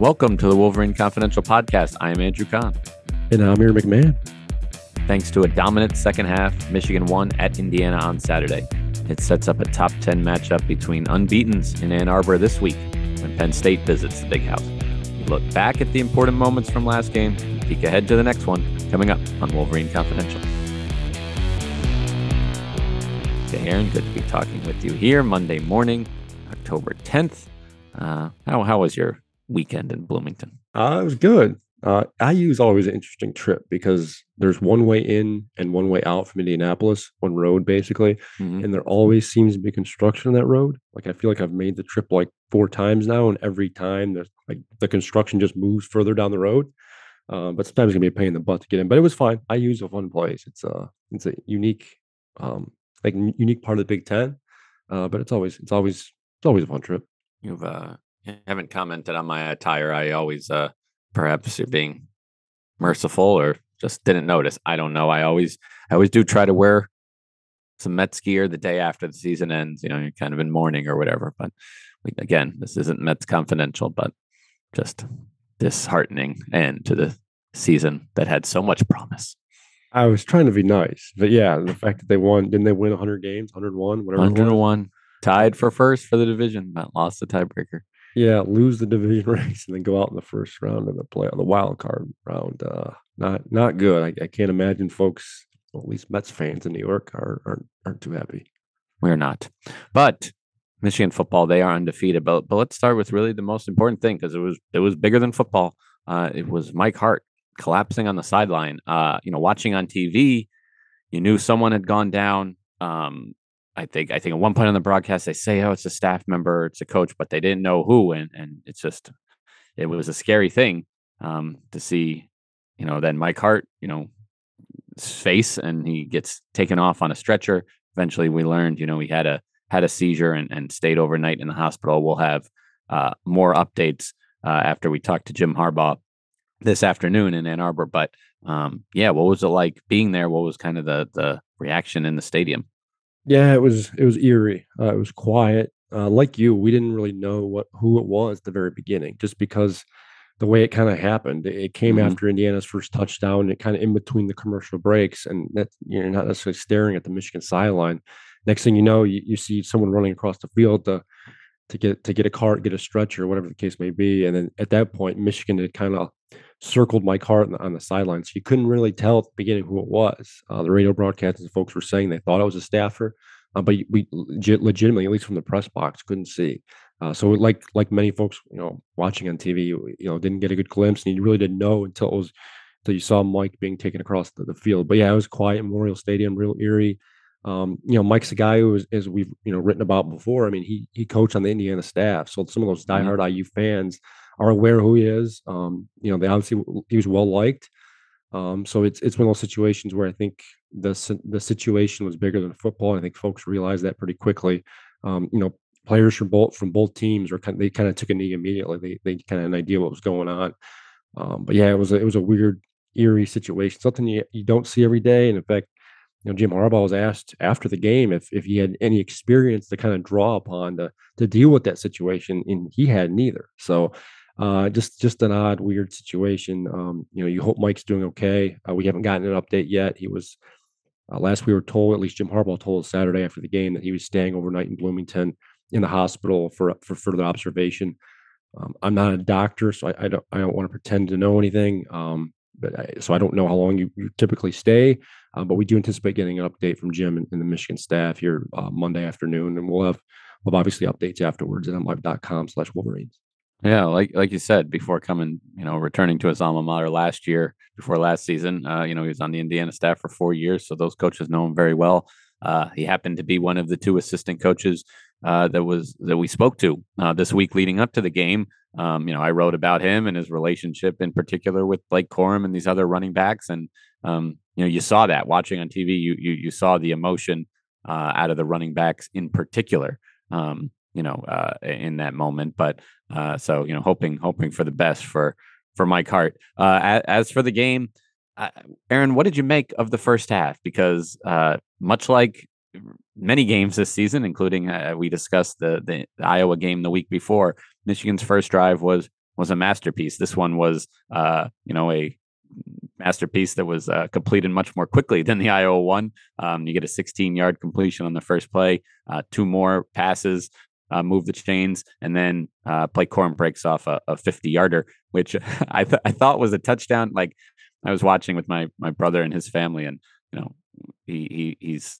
Welcome to the Wolverine Confidential Podcast. I am Andrew Kahn. And I'm Aaron McMahon. Thanks to a dominant second half, Michigan won at Indiana on Saturday. It sets up a top 10 matchup between unbeatens in Ann Arbor this week when Penn State visits the Big House. We look back at the important moments from last game, peek ahead to the next one coming up on Wolverine Confidential. Hey, Aaron, good to be talking with you here Monday morning, October 10th. Uh, how, how was your weekend in Bloomington? Uh, it was good. Uh, IU is always an interesting trip because there's one way in and one way out from Indianapolis, one road basically, mm-hmm. and there always seems to be construction on that road. Like I feel like I've made the trip like four times now, and every time there's like the construction just moves further down the road. Uh, but sometimes it's gonna be a pain in the butt to get in. But it was fine. IU's a fun place. It's a uh, it's a unique, um, like unique part of the Big Ten. Uh, but it's always it's always it's always a fun trip. You've uh, haven't commented on my attire. I always, uh, perhaps you're being merciful or just didn't notice. I don't know. I always, I always do try to wear some Mets gear the day after the season ends. You know, you're kind of in mourning or whatever. But again, this isn't Mets confidential, but just disheartening end to the season that had so much promise. I was trying to be nice, but yeah, the fact that they won, didn't they win 100 games, 101, whatever? 101, tied for first for the division, but lost the tiebreaker. Yeah, lose the division race and then go out in the first round of the play on the wild card round. Uh, not not good. I, I can't imagine folks, well, at least Mets fans in New York, are aren't, aren't too happy. We're not, but Michigan football they are undefeated. But but let's start with really the most important thing because it was it was bigger than football. Uh, it was Mike Hart collapsing on the sideline. Uh, you know, watching on TV, you knew someone had gone down. Um, I think I think at one point on the broadcast they say, "Oh, it's a staff member, it's a coach," but they didn't know who, and and it's just it was a scary thing um, to see. You know, then Mike Hart, you know, face, and he gets taken off on a stretcher. Eventually, we learned, you know, he had a had a seizure and, and stayed overnight in the hospital. We'll have uh, more updates uh, after we talk to Jim Harbaugh this afternoon in Ann Arbor. But um, yeah, what was it like being there? What was kind of the the reaction in the stadium? Yeah, it was it was eerie. Uh, it was quiet. Uh, like you, we didn't really know what who it was at the very beginning, just because the way it kind of happened. It came mm-hmm. after Indiana's first touchdown. It kind of in between the commercial breaks, and that you're not necessarily staring at the Michigan sideline. Next thing you know, you, you see someone running across the field to to get to get a cart, get a stretcher, whatever the case may be. And then at that point, Michigan had kind of circled Mike Hart on the, on the sidelines. You couldn't really tell at the beginning who it was. Uh, the radio broadcasters folks were saying they thought it was a staffer, uh, but we legit, legitimately, at least from the press box, couldn't see. Uh, so like like many folks, you know, watching on TV, you, you, know, didn't get a good glimpse, and you really didn't know until it was until you saw Mike being taken across the, the field. But yeah, it was quiet Memorial Stadium, real eerie. Um, you know, Mike's a guy who is, as we've you know written about before. I mean, he he coached on the Indiana staff, so some of those mm-hmm. diehard mm-hmm. IU fans are aware who he is. Um, you know, they obviously he was well liked. Um, so it's it's one of those situations where I think the the situation was bigger than football. I think folks realized that pretty quickly. Um, you know, players from both from both teams are kind of, they kind of took a knee immediately. They they kind of had an idea what was going on. Um, but yeah, it was a, it was a weird, eerie situation. Something you, you don't see every day. And in fact, you know, Jim Harbaugh was asked after the game if if he had any experience to kind of draw upon to to deal with that situation, and he had neither. So uh, just just an odd, weird situation. Um, you know, you hope Mike's doing okay. Uh, we haven't gotten an update yet. He was uh, last we were told, at least Jim Harbaugh told us Saturday after the game that he was staying overnight in Bloomington in the hospital for for further observation. Um, I'm not a doctor, so I, I, don't I don't want to pretend to know anything. Um, but I, so I don't know how long you, you typically stay. Uh, but we do anticipate getting an update from Jim and, and the Michigan staff here uh, Monday afternoon, and we'll have we'll obviously updates afterwards at mlive.com slash Wolverines. Yeah, like like you said before coming, you know, returning to his alma mater last year, before last season, uh, you know, he was on the Indiana staff for four years, so those coaches know him very well. Uh, he happened to be one of the two assistant coaches uh, that was that we spoke to uh, this week leading up to the game. Um, you know, I wrote about him and his relationship in particular with Blake Corum and these other running backs, and um, you know, you saw that watching on TV. You you you saw the emotion uh, out of the running backs in particular. Um, you know, uh, in that moment. But uh, so you know, hoping hoping for the best for for Mike Hart. Uh, as, as, for the game, uh, Aaron, what did you make of the first half? Because uh, much like many games this season, including uh, we discussed the, the, Iowa game the week before, Michigan's first drive was was a masterpiece. This one was, you know, a masterpiece that was uh, completed much more quickly than the Iowa one. Um, you get a 16 yard completion on the first play, uh, two more passes, uh, move the chains, and then uh, Blake Corum breaks off a, a 50 yarder, which I, th- I thought was a touchdown. Like I was watching with my my brother and his family, and you know, he, he he's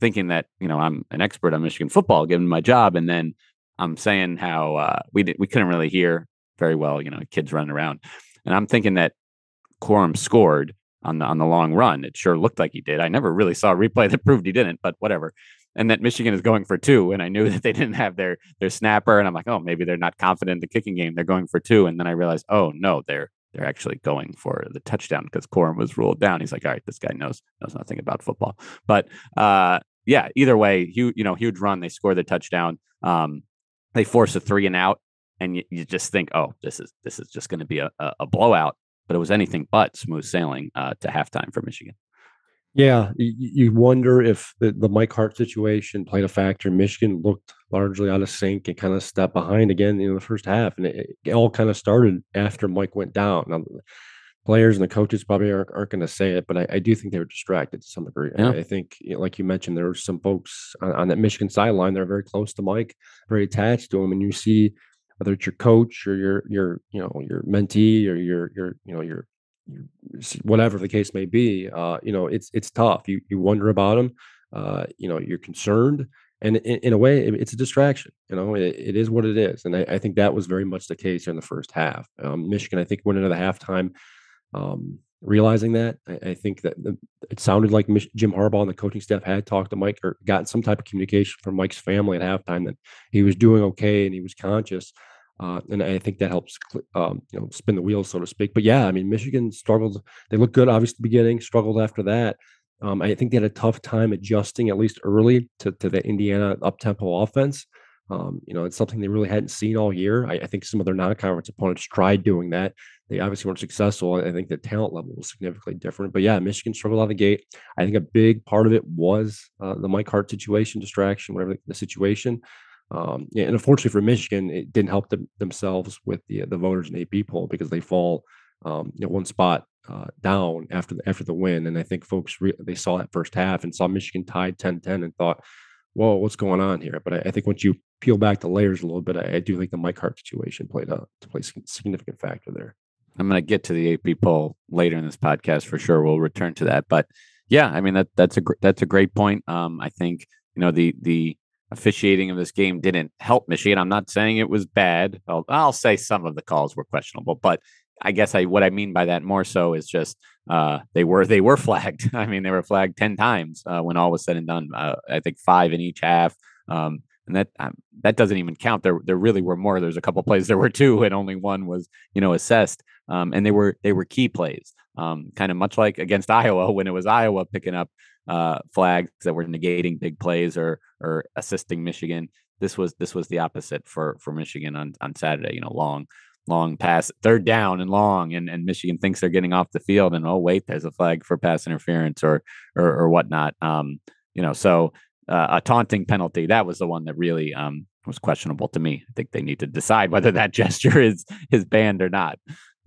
thinking that you know I'm an expert on Michigan football, given my job, and then I'm saying how uh, we did, we couldn't really hear very well, you know, kids running around, and I'm thinking that Corum scored on the on the long run. It sure looked like he did. I never really saw a replay that proved he didn't, but whatever. And that Michigan is going for two, and I knew that they didn't have their their snapper, and I'm like, oh, maybe they're not confident in the kicking game. They're going for two, and then I realized, oh no, they're they're actually going for the touchdown because Corum was ruled down. He's like, all right, this guy knows knows nothing about football. But uh, yeah, either way, huge, you know, huge run. They score the touchdown. Um, they force a three and out, and you, you just think, oh, this is this is just going to be a, a, a, blowout. But it was anything but smooth sailing uh, to halftime for Michigan. Yeah, you wonder if the, the Mike Hart situation played a factor. Michigan looked largely out of sync and kind of stepped behind again in the first half, and it, it all kind of started after Mike went down. Now, players and the coaches probably aren't, aren't going to say it, but I, I, do think they were distracted to some degree. Yeah. I, I think, you know, like you mentioned, there were some folks on, on that Michigan sideline that are very close to Mike, very attached to him, and you see whether it's your coach or your your you know your mentee or your your you know your whatever the case may be, uh, you know, it's it's tough. You you wonder about them. Uh, you know, you're concerned, and in, in a way, it, it's a distraction. You know, it, it is what it is, and I, I, think that was very much the case in the first half. Um, Michigan, I think, went into the halftime um, realizing that. I, I think that the, it sounded like Mich- Jim Harbaugh and the coaching staff had talked to Mike or gotten some type of communication from Mike's family at halftime that he was doing okay and he was conscious. Uh, and I think that helps, um, you know, spin the wheels, so to speak. But yeah, I mean, Michigan struggled. They looked good, obviously, the beginning, struggled after that. Um, I think they had a tough time adjusting, at least early, to, to the Indiana up tempo offense. Um, you know, it's something they really hadn't seen all year. I, I think some of their non conference opponents tried doing that. They obviously weren't successful. I think the talent level was significantly different. But yeah, Michigan struggled out of the gate. I think a big part of it was uh, the Mike Hart situation, distraction, whatever the situation. Um, and unfortunately for Michigan, it didn't help them, themselves with the the voters and AP poll because they fall um, you know one spot uh, down after the after the win. And I think folks re- they saw that first half and saw Michigan tied 10-10 and thought, "Whoa, what's going on here?" But I, I think once you peel back the layers a little bit, I, I do think the Mike Hart situation played a to play significant factor there. I'm going to get to the AP poll later in this podcast for sure. We'll return to that, but yeah, I mean that that's a that's a great point. Um, I think you know the the officiating of this game didn't help Michigan. I'm not saying it was bad. I'll, I'll say some of the calls were questionable, but I guess I what I mean by that more so is just uh, they were they were flagged. I mean, they were flagged ten times uh, when all was said and done. Uh, I think five in each half, um, and that um, that doesn't even count. There there really were more. There's a couple plays there were two, and only one was you know assessed. Um, and they were they were key plays, um, kind of much like against Iowa when it was Iowa picking up uh, flags that were negating big plays or or assisting Michigan. This was this was the opposite for for Michigan on on Saturday. You know, long long pass, third down and long, and and Michigan thinks they're getting off the field, and oh wait, there's a flag for pass interference or or, or whatnot. Um, you know, so uh, a taunting penalty that was the one that really um was questionable to me. I think they need to decide whether that gesture is is banned or not.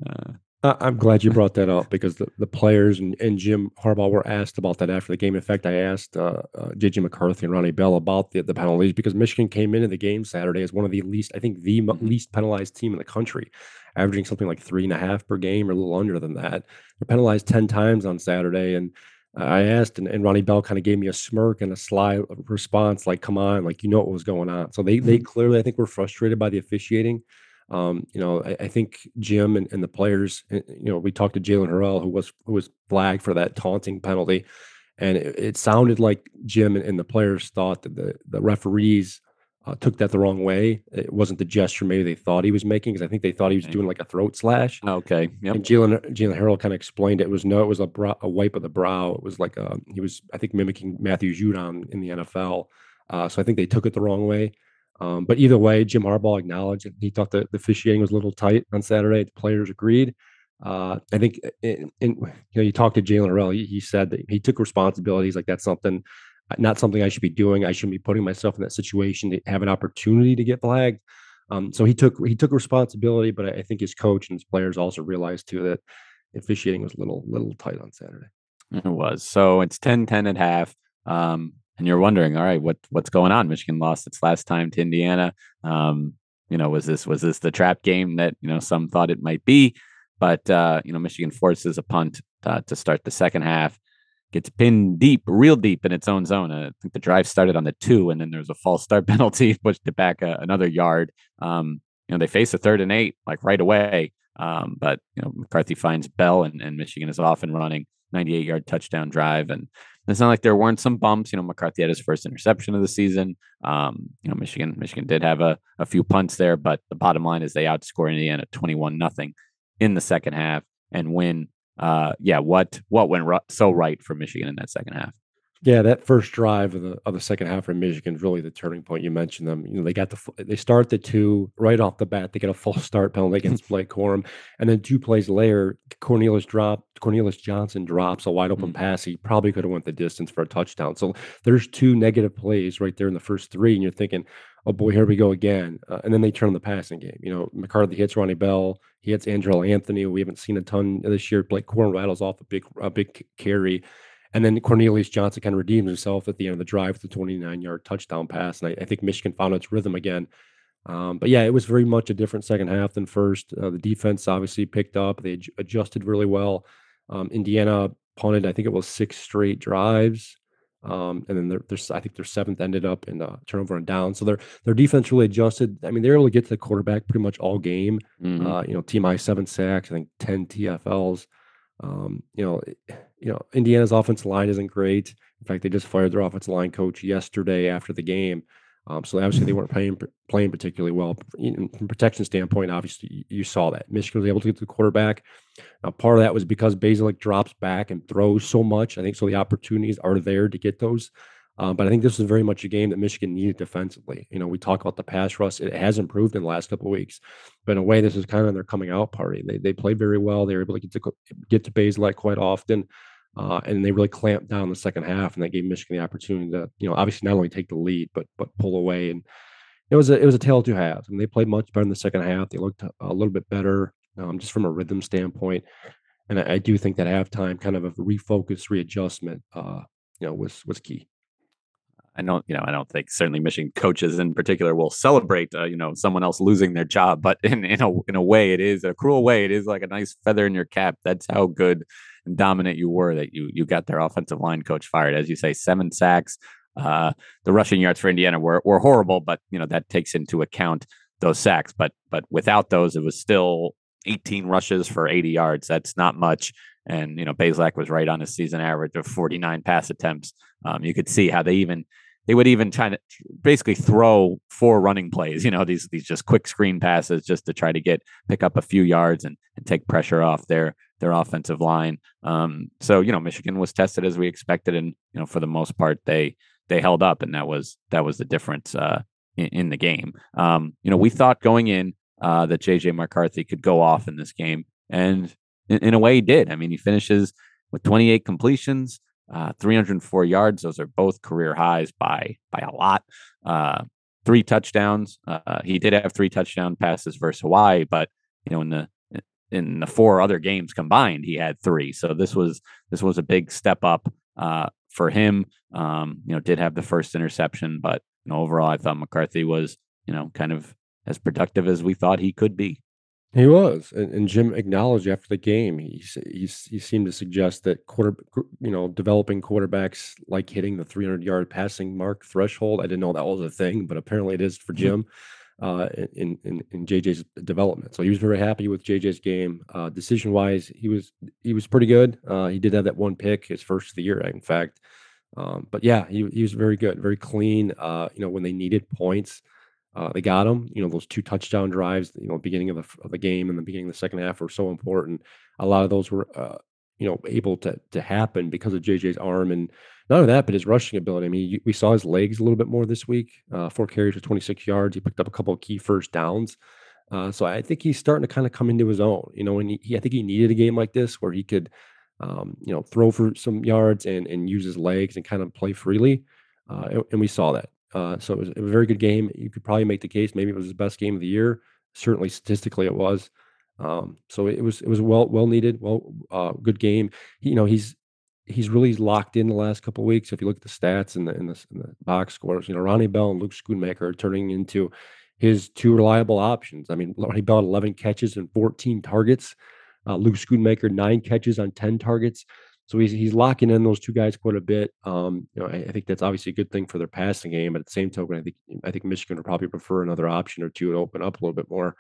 Uh, I'm glad you brought that up because the, the players and, and Jim Harbaugh were asked about that after the game. In fact, I asked uh, uh, JJ McCarthy and Ronnie Bell about the, the penalties because Michigan came into the game Saturday as one of the least, I think, the mm-hmm. least penalized team in the country, averaging something like three and a half per game or a little under than that. They're penalized 10 times on Saturday. And I asked, and, and Ronnie Bell kind of gave me a smirk and a sly response, like, come on, like, you know what was going on. So they, they mm-hmm. clearly, I think, were frustrated by the officiating. Um, you know, I, I think Jim and, and, the players, eh, you know, we talked to Jaylen Harrell, who was who was flagged for that taunting penalty, and it, it sounded like Jim and, and, the players thought that the the referees uh, took that the wrong way. It wasn't the gesture maybe they thought he was making, because I think they thought he was doing like a throat slash. Okay, yep. And Jaylen Jaylen Harrell kind of explained it. it was no, it was a, brow, a wipe of the brow. It was like a, he was I think mimicking Matthew Judon in the NFL. Uh, so I think they took it the wrong way. Um, but either way, Jim Harbaugh acknowledged that he thought that the officiating was a little tight on Saturday. The players agreed. Uh, I think, in, in, you know, you talked to Jaylen Harrell. He, he, said that he took responsibility. He's like, that's something, not something I should be doing. I shouldn't be putting myself in that situation to have an opportunity to get flagged. Um, so he took he took responsibility, but I think his coach and his players also realized too that officiating was a little little tight on Saturday. It was. So it's 10-10 at half. Um, and you're wondering, all right, what what's going on? Michigan lost its last time to Indiana. Um, you know, was this was this the trap game that you know some thought it might be? But uh, you know, Michigan forces a punt uh, to start the second half, gets pinned deep, real deep in its own zone. I think the drive started on the two, and then there's a false start penalty, pushed it back uh, another yard. Um, you know, they face a third and eight like right away. Um, but you know, McCarthy finds Bell, and, and Michigan is off and running. 98 yard touchdown drive. And it's not like there weren't some bumps. You know, McCarthy had his first interception of the season. Um, you know, Michigan, Michigan did have a, a few punts there, but the bottom line is they outscore Indiana 21 nothing in the second half and win. Uh, yeah, what what went so right for Michigan in that second half? Yeah, that first drive of the of the second half for Michigan is really the turning point. You mentioned them. You know, they got the they start the two right off the bat. They get a full start penalty against Blake Corum, and then two plays later, Cornelius drop Cornelius Johnson drops a wide open mm-hmm. pass. He probably could have went the distance for a touchdown. So there's two negative plays right there in the first three, and you're thinking, oh boy, here we go again. Uh, and then they turn the passing game. You know, McCarthy hits Ronnie Bell. He hits Andrel Anthony. We haven't seen a ton this year. Blake Corum rattles off a big a big carry. And then Cornelius Johnson kind of redeems himself at the end of the drive with the 29 yard touchdown pass. And I, I, think Michigan found its rhythm again. Um, but yeah, it was very much a different second half than first. Uh, the defense obviously picked up, they ad- adjusted really well. Um, Indiana punted, I think it was six straight drives. Um, and then there's, I think their seventh ended up in a turnover and down. So their their defense really adjusted. I mean, they were able to get to the quarterback pretty much all game. Mm-hmm. Uh, you know, team I seven sacks, I think ten TFLs. Um, you know, eh, you know, Indiana's offensive line isn't great. In fact, they just fired their offensive line coach yesterday after the game. Um, so obviously they weren't playing playing particularly well from protection standpoint. Obviously, you saw that Michigan was able to get to the quarterback. Now, part of that was because Bazelak drops back and throws so much. I think so the opportunities are there to get those. Um, but I think this was very much a game that Michigan needed defensively. You know, we talk about the pass rush; it has improved in the last couple of weeks, but in a way, this is kind of their coming out party. They they played very well. They were able to get to get to Bazelak quite often, uh, and they really clamped down the second half, and that gave Michigan the opportunity to, you know, obviously not only take the lead, but but pull away. And it was a it was a tale of two halves. I mean, they played much better in the second half. They looked a little bit better, um, just from a rhythm standpoint. And I, I, do think that halftime kind of a refocus, readjustment, uh, you know, was was key. I don't, you know, I don't think certainly Michigan coaches in particular will celebrate, uh, you know, someone else losing their job. But in in a in a way, it is a cruel way. It is like a nice feather in your cap. That's how good and dominant you were that you you got their offensive line coach fired. As you say, seven sacks. Uh, the rushing yards for Indiana were were horrible, but you know that takes into account those sacks. But but without those, it was still 18 rushes for 80 yards. That's not much. And you know, Bazelak was right on his season average of 49 pass attempts. Um, you could see how they even they would even try to basically throw four running plays, you know, these these just quick screen passes just to try to get pick up a few yards and, and take pressure off their their offensive line. Um, so you know, Michigan was tested as we expected, and you know, for the most part, they they held up, and that was that was the difference uh, in, in, the game. Um, you know, we thought going in uh, that JJ McCarthy could go off in this game, and in, in a way, he did. I mean, he finishes with 28 completions uh, 304 yards. Those are both career highs by by a lot. Uh, three touchdowns. Uh, he did have three touchdown passes versus Hawaii, but you know in the in the four other games combined, he had three. So this was this was a big step up uh, for him. Um, you know, did have the first interception, but you know, overall, I thought McCarthy was you know kind of as productive as we thought he could be. He was, and, and Jim acknowledged after the game. He he he seemed to suggest that quarter, you know, developing quarterbacks like hitting the 300 yard passing mark threshold. I didn't know that was a thing, but apparently it is for mm-hmm. Jim uh, in, in in JJ's development. So he was very happy with JJ's game. Uh, decision wise, he was he was pretty good. Uh, he did have that one pick, his first of the year, in fact. Um, but yeah, he he was very good, very clean. Uh, you know, when they needed points. Uh, they got him. You know, those two touchdown drives, you know, beginning of the, of the game and the beginning of the second half were so important. A lot of those were, uh, you know, able to to happen because of JJ's arm and not only that, but his rushing ability. I mean, you, we saw his legs a little bit more this week. Uh, four carries for 26 yards. He picked up a couple of key first downs. Uh, so I think he's starting to kind of come into his own. You know, and he, he, I think he needed a game like this where he could, um, you know, throw for some yards and and use his legs and kind of play freely. Uh, and, and, we saw that. Uh, so it was a very good game. You could probably make the case maybe it was his best game of the year. Certainly statistically it was. Um, so it was it was well well needed, well uh, good game. He, you know he's he's really locked in the last couple of weeks. If you look at the stats and the, in the, in the box scores, you know Ronnie Bell and Luke Schoonmaker are turning into his two reliable options. I mean, Ronnie Bell 11 catches and 14 targets. Uh, Luke Schoonmaker nine catches on 10 targets. So he's he's locking in those two guys quite a bit. Um, you know, I, I, think that's obviously a good thing for their passing game. But at the same token, I think I think Michigan would probably prefer another option or two to open up a little bit more.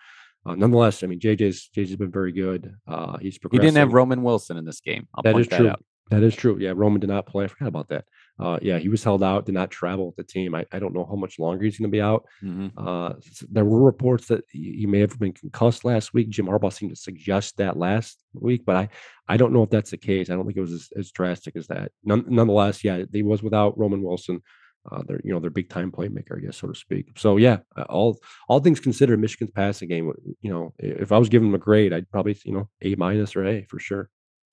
Uh, nonetheless, I mean JJ's JJ's been very good. Uh, he's He didn't have Roman Wilson in this game. I'll that is that true. Out. That is true. Yeah, Roman did not play. I forgot about that. Uh, yeah, he was held out, did not travel with the team. I, I don't know how much longer he's going to be out. Mm-hmm. Uh, there were reports that he may have been concussed last week. Jim Harbaugh seemed to suggest that last week, but I, I don't know if that's the case. I don't think it was as, as drastic as that. None, nonetheless, yeah, he was without Roman Wilson. Uh, they're you know their big time playmaker, I guess, so to speak. So yeah, uh, all all things considered, Michigan's passing game. You know, if I was giving him a grade, I'd probably you know A minus or A for sure.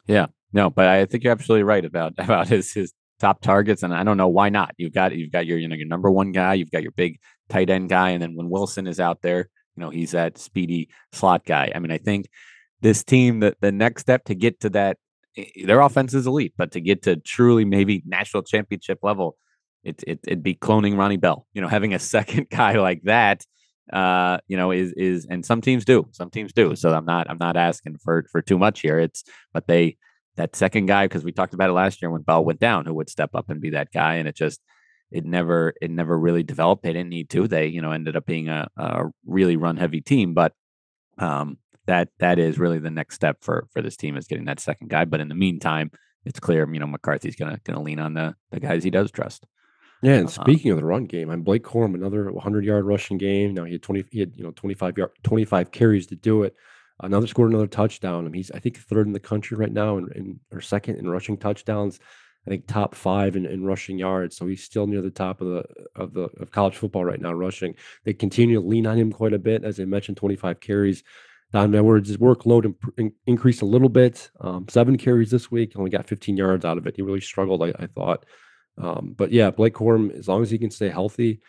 Yeah, no, but I think you're absolutely right about about his his top targets, and I don't know why not. You've got you've got your you know your number one guy, you've got your big tight end guy, and then when Wilson is out there, you know he's that speedy slot guy. I mean, I think this team that the next step to get to that their offense is elite, but to get to truly maybe national championship level, it, it it'd be cloning Ronnie Bell. You know, having a second guy like that, uh, you know, is is and some teams do, some teams do. So I'm not I'm not asking for for too much here. It's but they that second guy because we talked about it last year when Bell went down, who would step up and be that guy, and it just it never it never really developed. They didn't need to. They you know ended up being a, a really run heavy team, but um, that that is really the next step for for this team is getting that second guy. But in the meantime, it's clear you know McCarthy's gonna gonna lean on the the guys he does trust. Yeah, and uh, speaking um, of the run game, I'm Blake Corum, another 100 yard rushing game. Now he had 20, he had you know 25 yard, 25 carries to do it. Another scored another touchdown. I mean, he's I think third in the country right now, and or second in rushing touchdowns. I think top five in, in rushing yards. So he's still near the top of the of the of college football right now rushing. They continue to lean on him quite a bit, as I mentioned, 25 carries. Don Edwards' workload imp- in, increased a little bit. Um, seven carries this week, only got 15 yards out of it. He really struggled, I, I thought. Um, but yeah, Blake Corum, as long as he can stay healthy,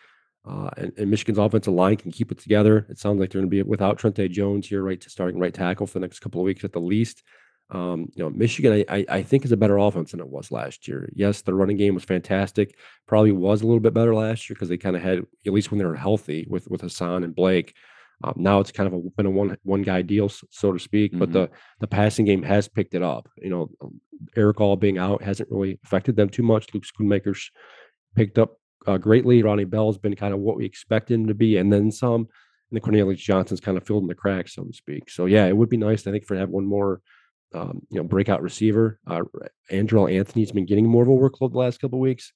uh, and, and, Michigan's offensive line can keep it together. It sounds like they're going to be without Trente Jones here, right, to starting right tackle for the next couple of weeks at the least. Um, you know, Michigan, I, I think is a better offense than it was last year. Yes, the running game was fantastic. Probably was a little bit better last year because they kind of had at least when they were healthy with with Hassan and Blake. Um, now it's kind of a, been a one one guy deal, so to speak. Mm-hmm. But the the passing game has picked it up. You know, Erick All being out hasn't really affected them too much. Luke Schoonmaker's picked up uh, greatly. Ronnie Bell's been kind of what we expected him to be, and then some. And the Cornelius Johnson's kind of filled in the cracks, so to speak. So yeah, it would be nice, I think, for to have one more, um, you know, breakout receiver. Uh, Andrel Anthony's been getting more of a workload the last couple weeks.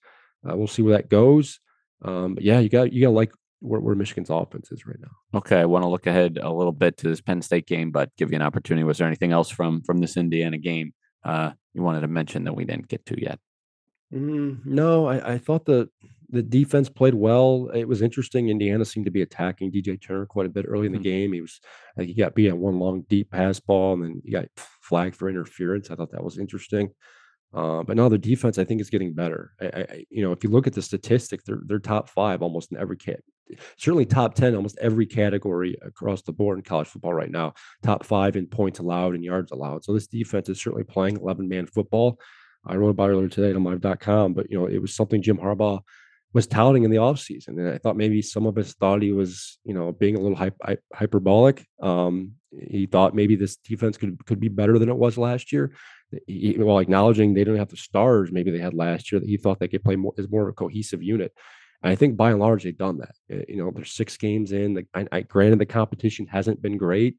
Uh, we'll see where that goes. Um, but yeah, you got you got like where, where Michigan's offense is right now. Okay, I want to look ahead a little bit to this Penn State game, but give you an opportunity. Was there anything else from from this Indiana game uh, you wanted to mention that we didn't get to yet? Mm, no, I, I thought the the defense played well. It was interesting. Indiana seemed to be attacking DJ Turner quite a bit early in the mm-hmm. game. He was, think he got beat on one long deep pass ball, and then he got flagged for interference. I thought that was interesting. Uh, but now the defense, I think, is getting better. I, I, you know, if you look at the statistics, they're they're top five almost in every cat, certainly top ten almost every category across the board in college football right now. Top five in points allowed and yards allowed. So this defense is certainly playing eleven man football. I wrote about it earlier today on mlive.com, but you know, it was something Jim Harbaugh was touting in the offseason. And I thought maybe some of us thought he was, you know, being a little hy- hyperbolic. Um, he thought maybe this defense could could be better than it was last year. He, while acknowledging they didn't have the stars maybe they had last year, that he thought they could play more as more of a cohesive unit. And I think by and large they've done that. Eh, you know, there's six games in. I, I, granted the competition hasn't been great.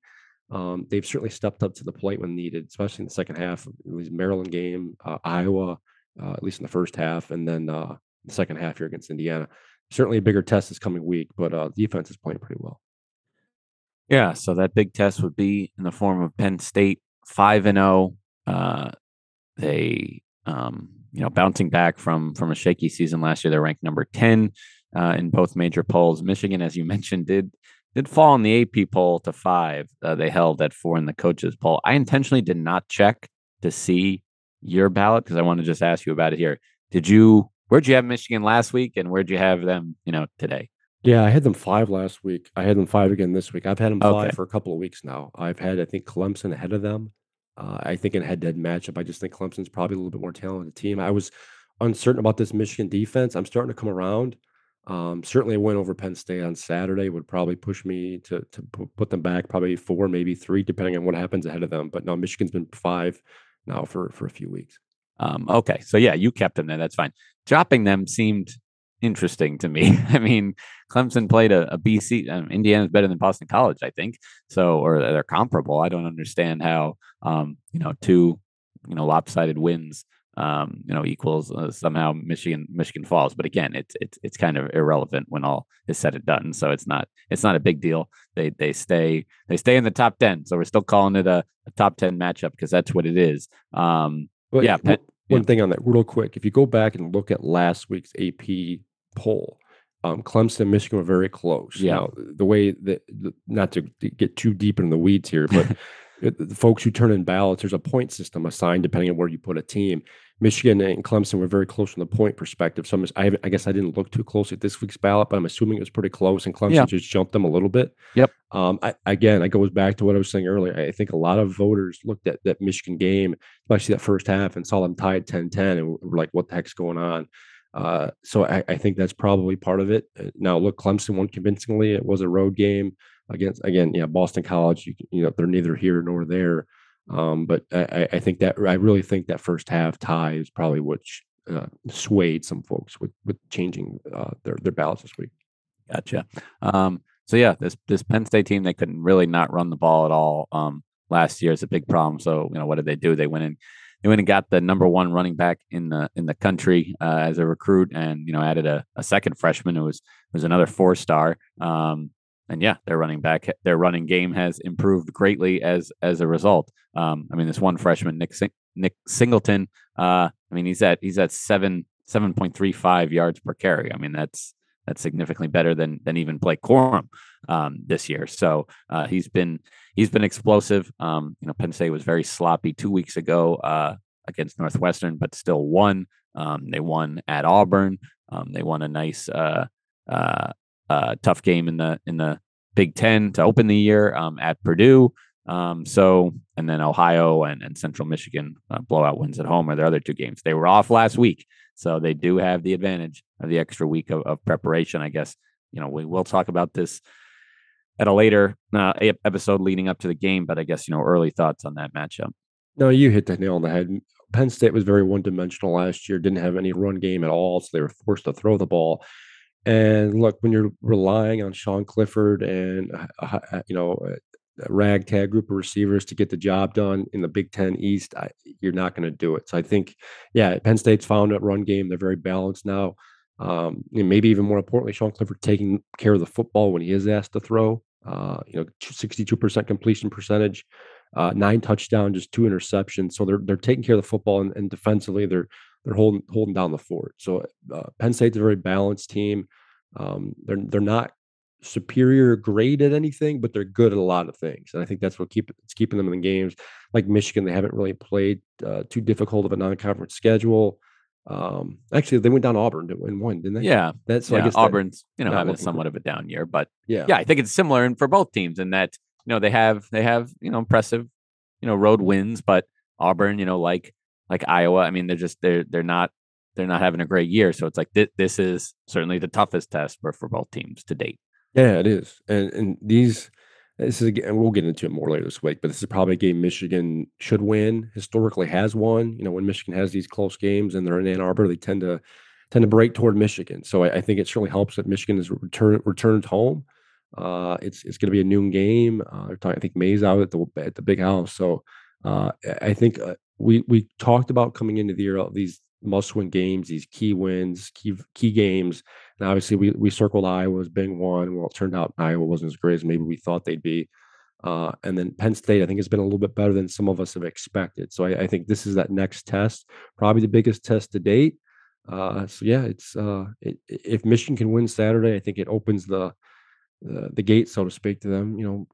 Um, they've certainly stepped up to the plate when needed, especially in the second half. It was Maryland game, uh, Iowa, uh, at least in the first half, and then uh, the second half here against Indiana. Certainly a bigger test this coming week, but uh, defense is playing pretty well. Yeah, so that big test would be in the form of Penn State five and zero. Oh. Uh, they, um, you know, bouncing back from from a shaky season last year. They're ranked number ten uh, in both major polls. Michigan, as you mentioned, did did fall in the AP poll to five. Uh, they held at four in the coaches poll. I intentionally did not check to see your ballot because I want to just ask you about it here. Did you where'd you have Michigan last week, and where'd you have them, you know, today? Yeah, I had them five last week. I had them five again this week. I've had them five Okay. for a couple of weeks now. I've had, I think, Clemson ahead of them. Uh, I think in a head-to-head matchup, I just think Clemson's probably a little bit more talented team. I was uncertain about this Michigan defense. I'm starting to come around. Um, certainly, a win over Penn State on Saturday would probably push me to to pu- put them back probably four, maybe three, depending on what happens ahead of them. But no, Michigan's been five now for for a few weeks. Um, okay, so yeah, you kept them there. That's fine. Dropping them seemed interesting to me. I mean, Clemson played a, a BC. Um, Indiana's better than Boston College, I think. So, or they're comparable. I don't understand how, um, you know, two, you know, lopsided wins, um, you know, equals uh, somehow Michigan Michigan falls. But again, it's it's it's kind of irrelevant when all is said and done. So it's not it's not a big deal. They they stay they stay in the top ten. So we're still calling it a, a top ten matchup because that's what it is. Um, But Yeah, one- yeah. thing on that, real quick. If you go back and look at last week's AP poll, um, Clemson and Michigan were very close. Yeah. Now, the way that, the- not to get too deep in the weeds here, but the folks who turn in ballots, there's a point system assigned depending on where you put a team. Michigan and Clemson were very close from the point perspective. So I'm, I, I guess I didn't look too close at this week's ballot, but I'm assuming it was pretty close, and Clemson Yeah. just jumped them a little bit. Yep. Um, I, again, it goes back to what I was saying earlier. I think a lot of voters looked at that Michigan game, especially that first half, and saw them tied 10 10 and were like, what the heck's going on? Uh, so I, I think that's probably part of it. Uh, Now, look, Clemson won convincingly. It was a road game against, again, yeah, Boston College. You, you know, they're neither here nor there. Um, but I, I- think that I really think that first half tie is probably what uh, swayed some folks with with changing uh, their their ballots this week. Gotcha. Um, so yeah, this this Penn State team they couldn't really not run the ball at all. Um, last year is a big problem. So you know what did they do? They went in, they went and got the number one running back in the in the country uh, as a recruit, and you know added a, a second freshman who was was another four star. Um, and yeah, their running back, their running game has improved greatly as as a result. Um, I mean, this one freshman, Nick Sing- Nick Singleton. Uh, I mean, he's at he's at seven seven point three five yards per carry. I mean, that's that's significantly better than than even Blake Corum um, this year. So uh, he's been he's been explosive. Um, you know, Penn State was very sloppy two weeks ago uh, against Northwestern, but still won. Um, they won at Auburn. Um, they won a nice uh, uh, tough game in the in the Big Ten to open the year um, at Purdue. Um, so and then Ohio and, and Central Michigan uh, blowout wins at home are their other two games. They were off last week, so they do have the advantage of the extra week of, of preparation. I guess you know we will talk about this at a later uh, episode leading up to the game, but I guess you know early thoughts on that matchup. No, you hit the nail on the head. Penn State was very one dimensional last year, didn't have any run game at all. So they were forced to throw the ball. And look, when you're relying on Sean Clifford and, uh, uh, you know, a a ragtag group of receivers to get the job done in the Big Ten East, I, you're not going to do it. So I think, yeah, Penn State's found that run game. They're very balanced now. Um, and maybe even more importantly, Sean Clifford taking care of the football when he is asked to throw. Uh, you know, 62% completion percentage uh, nine touchdowns, just two interceptions. So they're they're taking care of the football, and, and defensively they're they're holding holding down the fort. So uh, Penn State's a very balanced team. Um, they're they're not superior grade at anything, but they're good at a lot of things, and I think that's what keep it's keeping them in the games. Like Michigan, they haven't really played uh, too difficult of a non-conference schedule. Um, actually, they went down to Auburn and won, didn't they? Yeah, that's so yeah, I guess Auburn's you know having somewhat of a down year, but yeah, yeah, I think it's similar and for both teams in that you know they have they have you know impressive you know road wins, but Auburn you know like like Iowa, I mean they're just they're they're not they're not having a great year, so it's like thi- this is certainly the toughest test for for both teams to date. Yeah, it is. And and these this is a g- and we'll get into it more later this week, but this is probably a game Michigan should win, historically has won. You know, when Michigan has these close games and they're in Ann Arbor, they tend to tend to break toward Michigan. So I, I think it certainly helps that Michigan return returned home. Uh, it's it's going to be a noon game. Uh, talking, I think Maize Out at the at the big house. So uh, I I think uh, we we talked about coming into the year these must win games, these key wins, key key games. And obviously, we we circled Iowa as being one. Well, it turned out Iowa wasn't as great as maybe we thought they'd be. Uh, and then Penn State, I think, has been a little bit better than some of us have expected. So I, I think this is that next test, probably the biggest test to date. Uh, so yeah, it's uh, it, if Michigan can win Saturday, I think it opens the, the the gate, so to speak, to them. You know,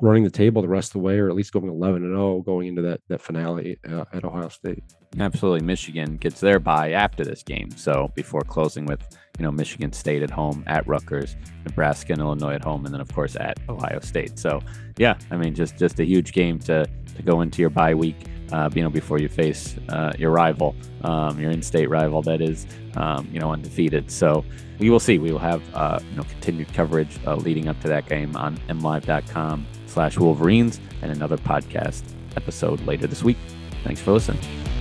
running the table the rest of the way, or at least going eleven and zero going into that that finale uh, at Ohio State. Absolutely. Michigan gets their bye after this game. So before closing with, you know, Michigan State at home, at Rutgers, Nebraska and Illinois at home, and then of course at Ohio State. So yeah, I mean just just a huge game to to go into your bye week. Uh, you know, before you face uh, your rival, um, your in-state rival that is, um, you know, undefeated. So we will see. We will have, uh, you know, continued coverage uh, leading up to that game on mlive.com slash Wolverines and another podcast episode later this week. Thanks for listening.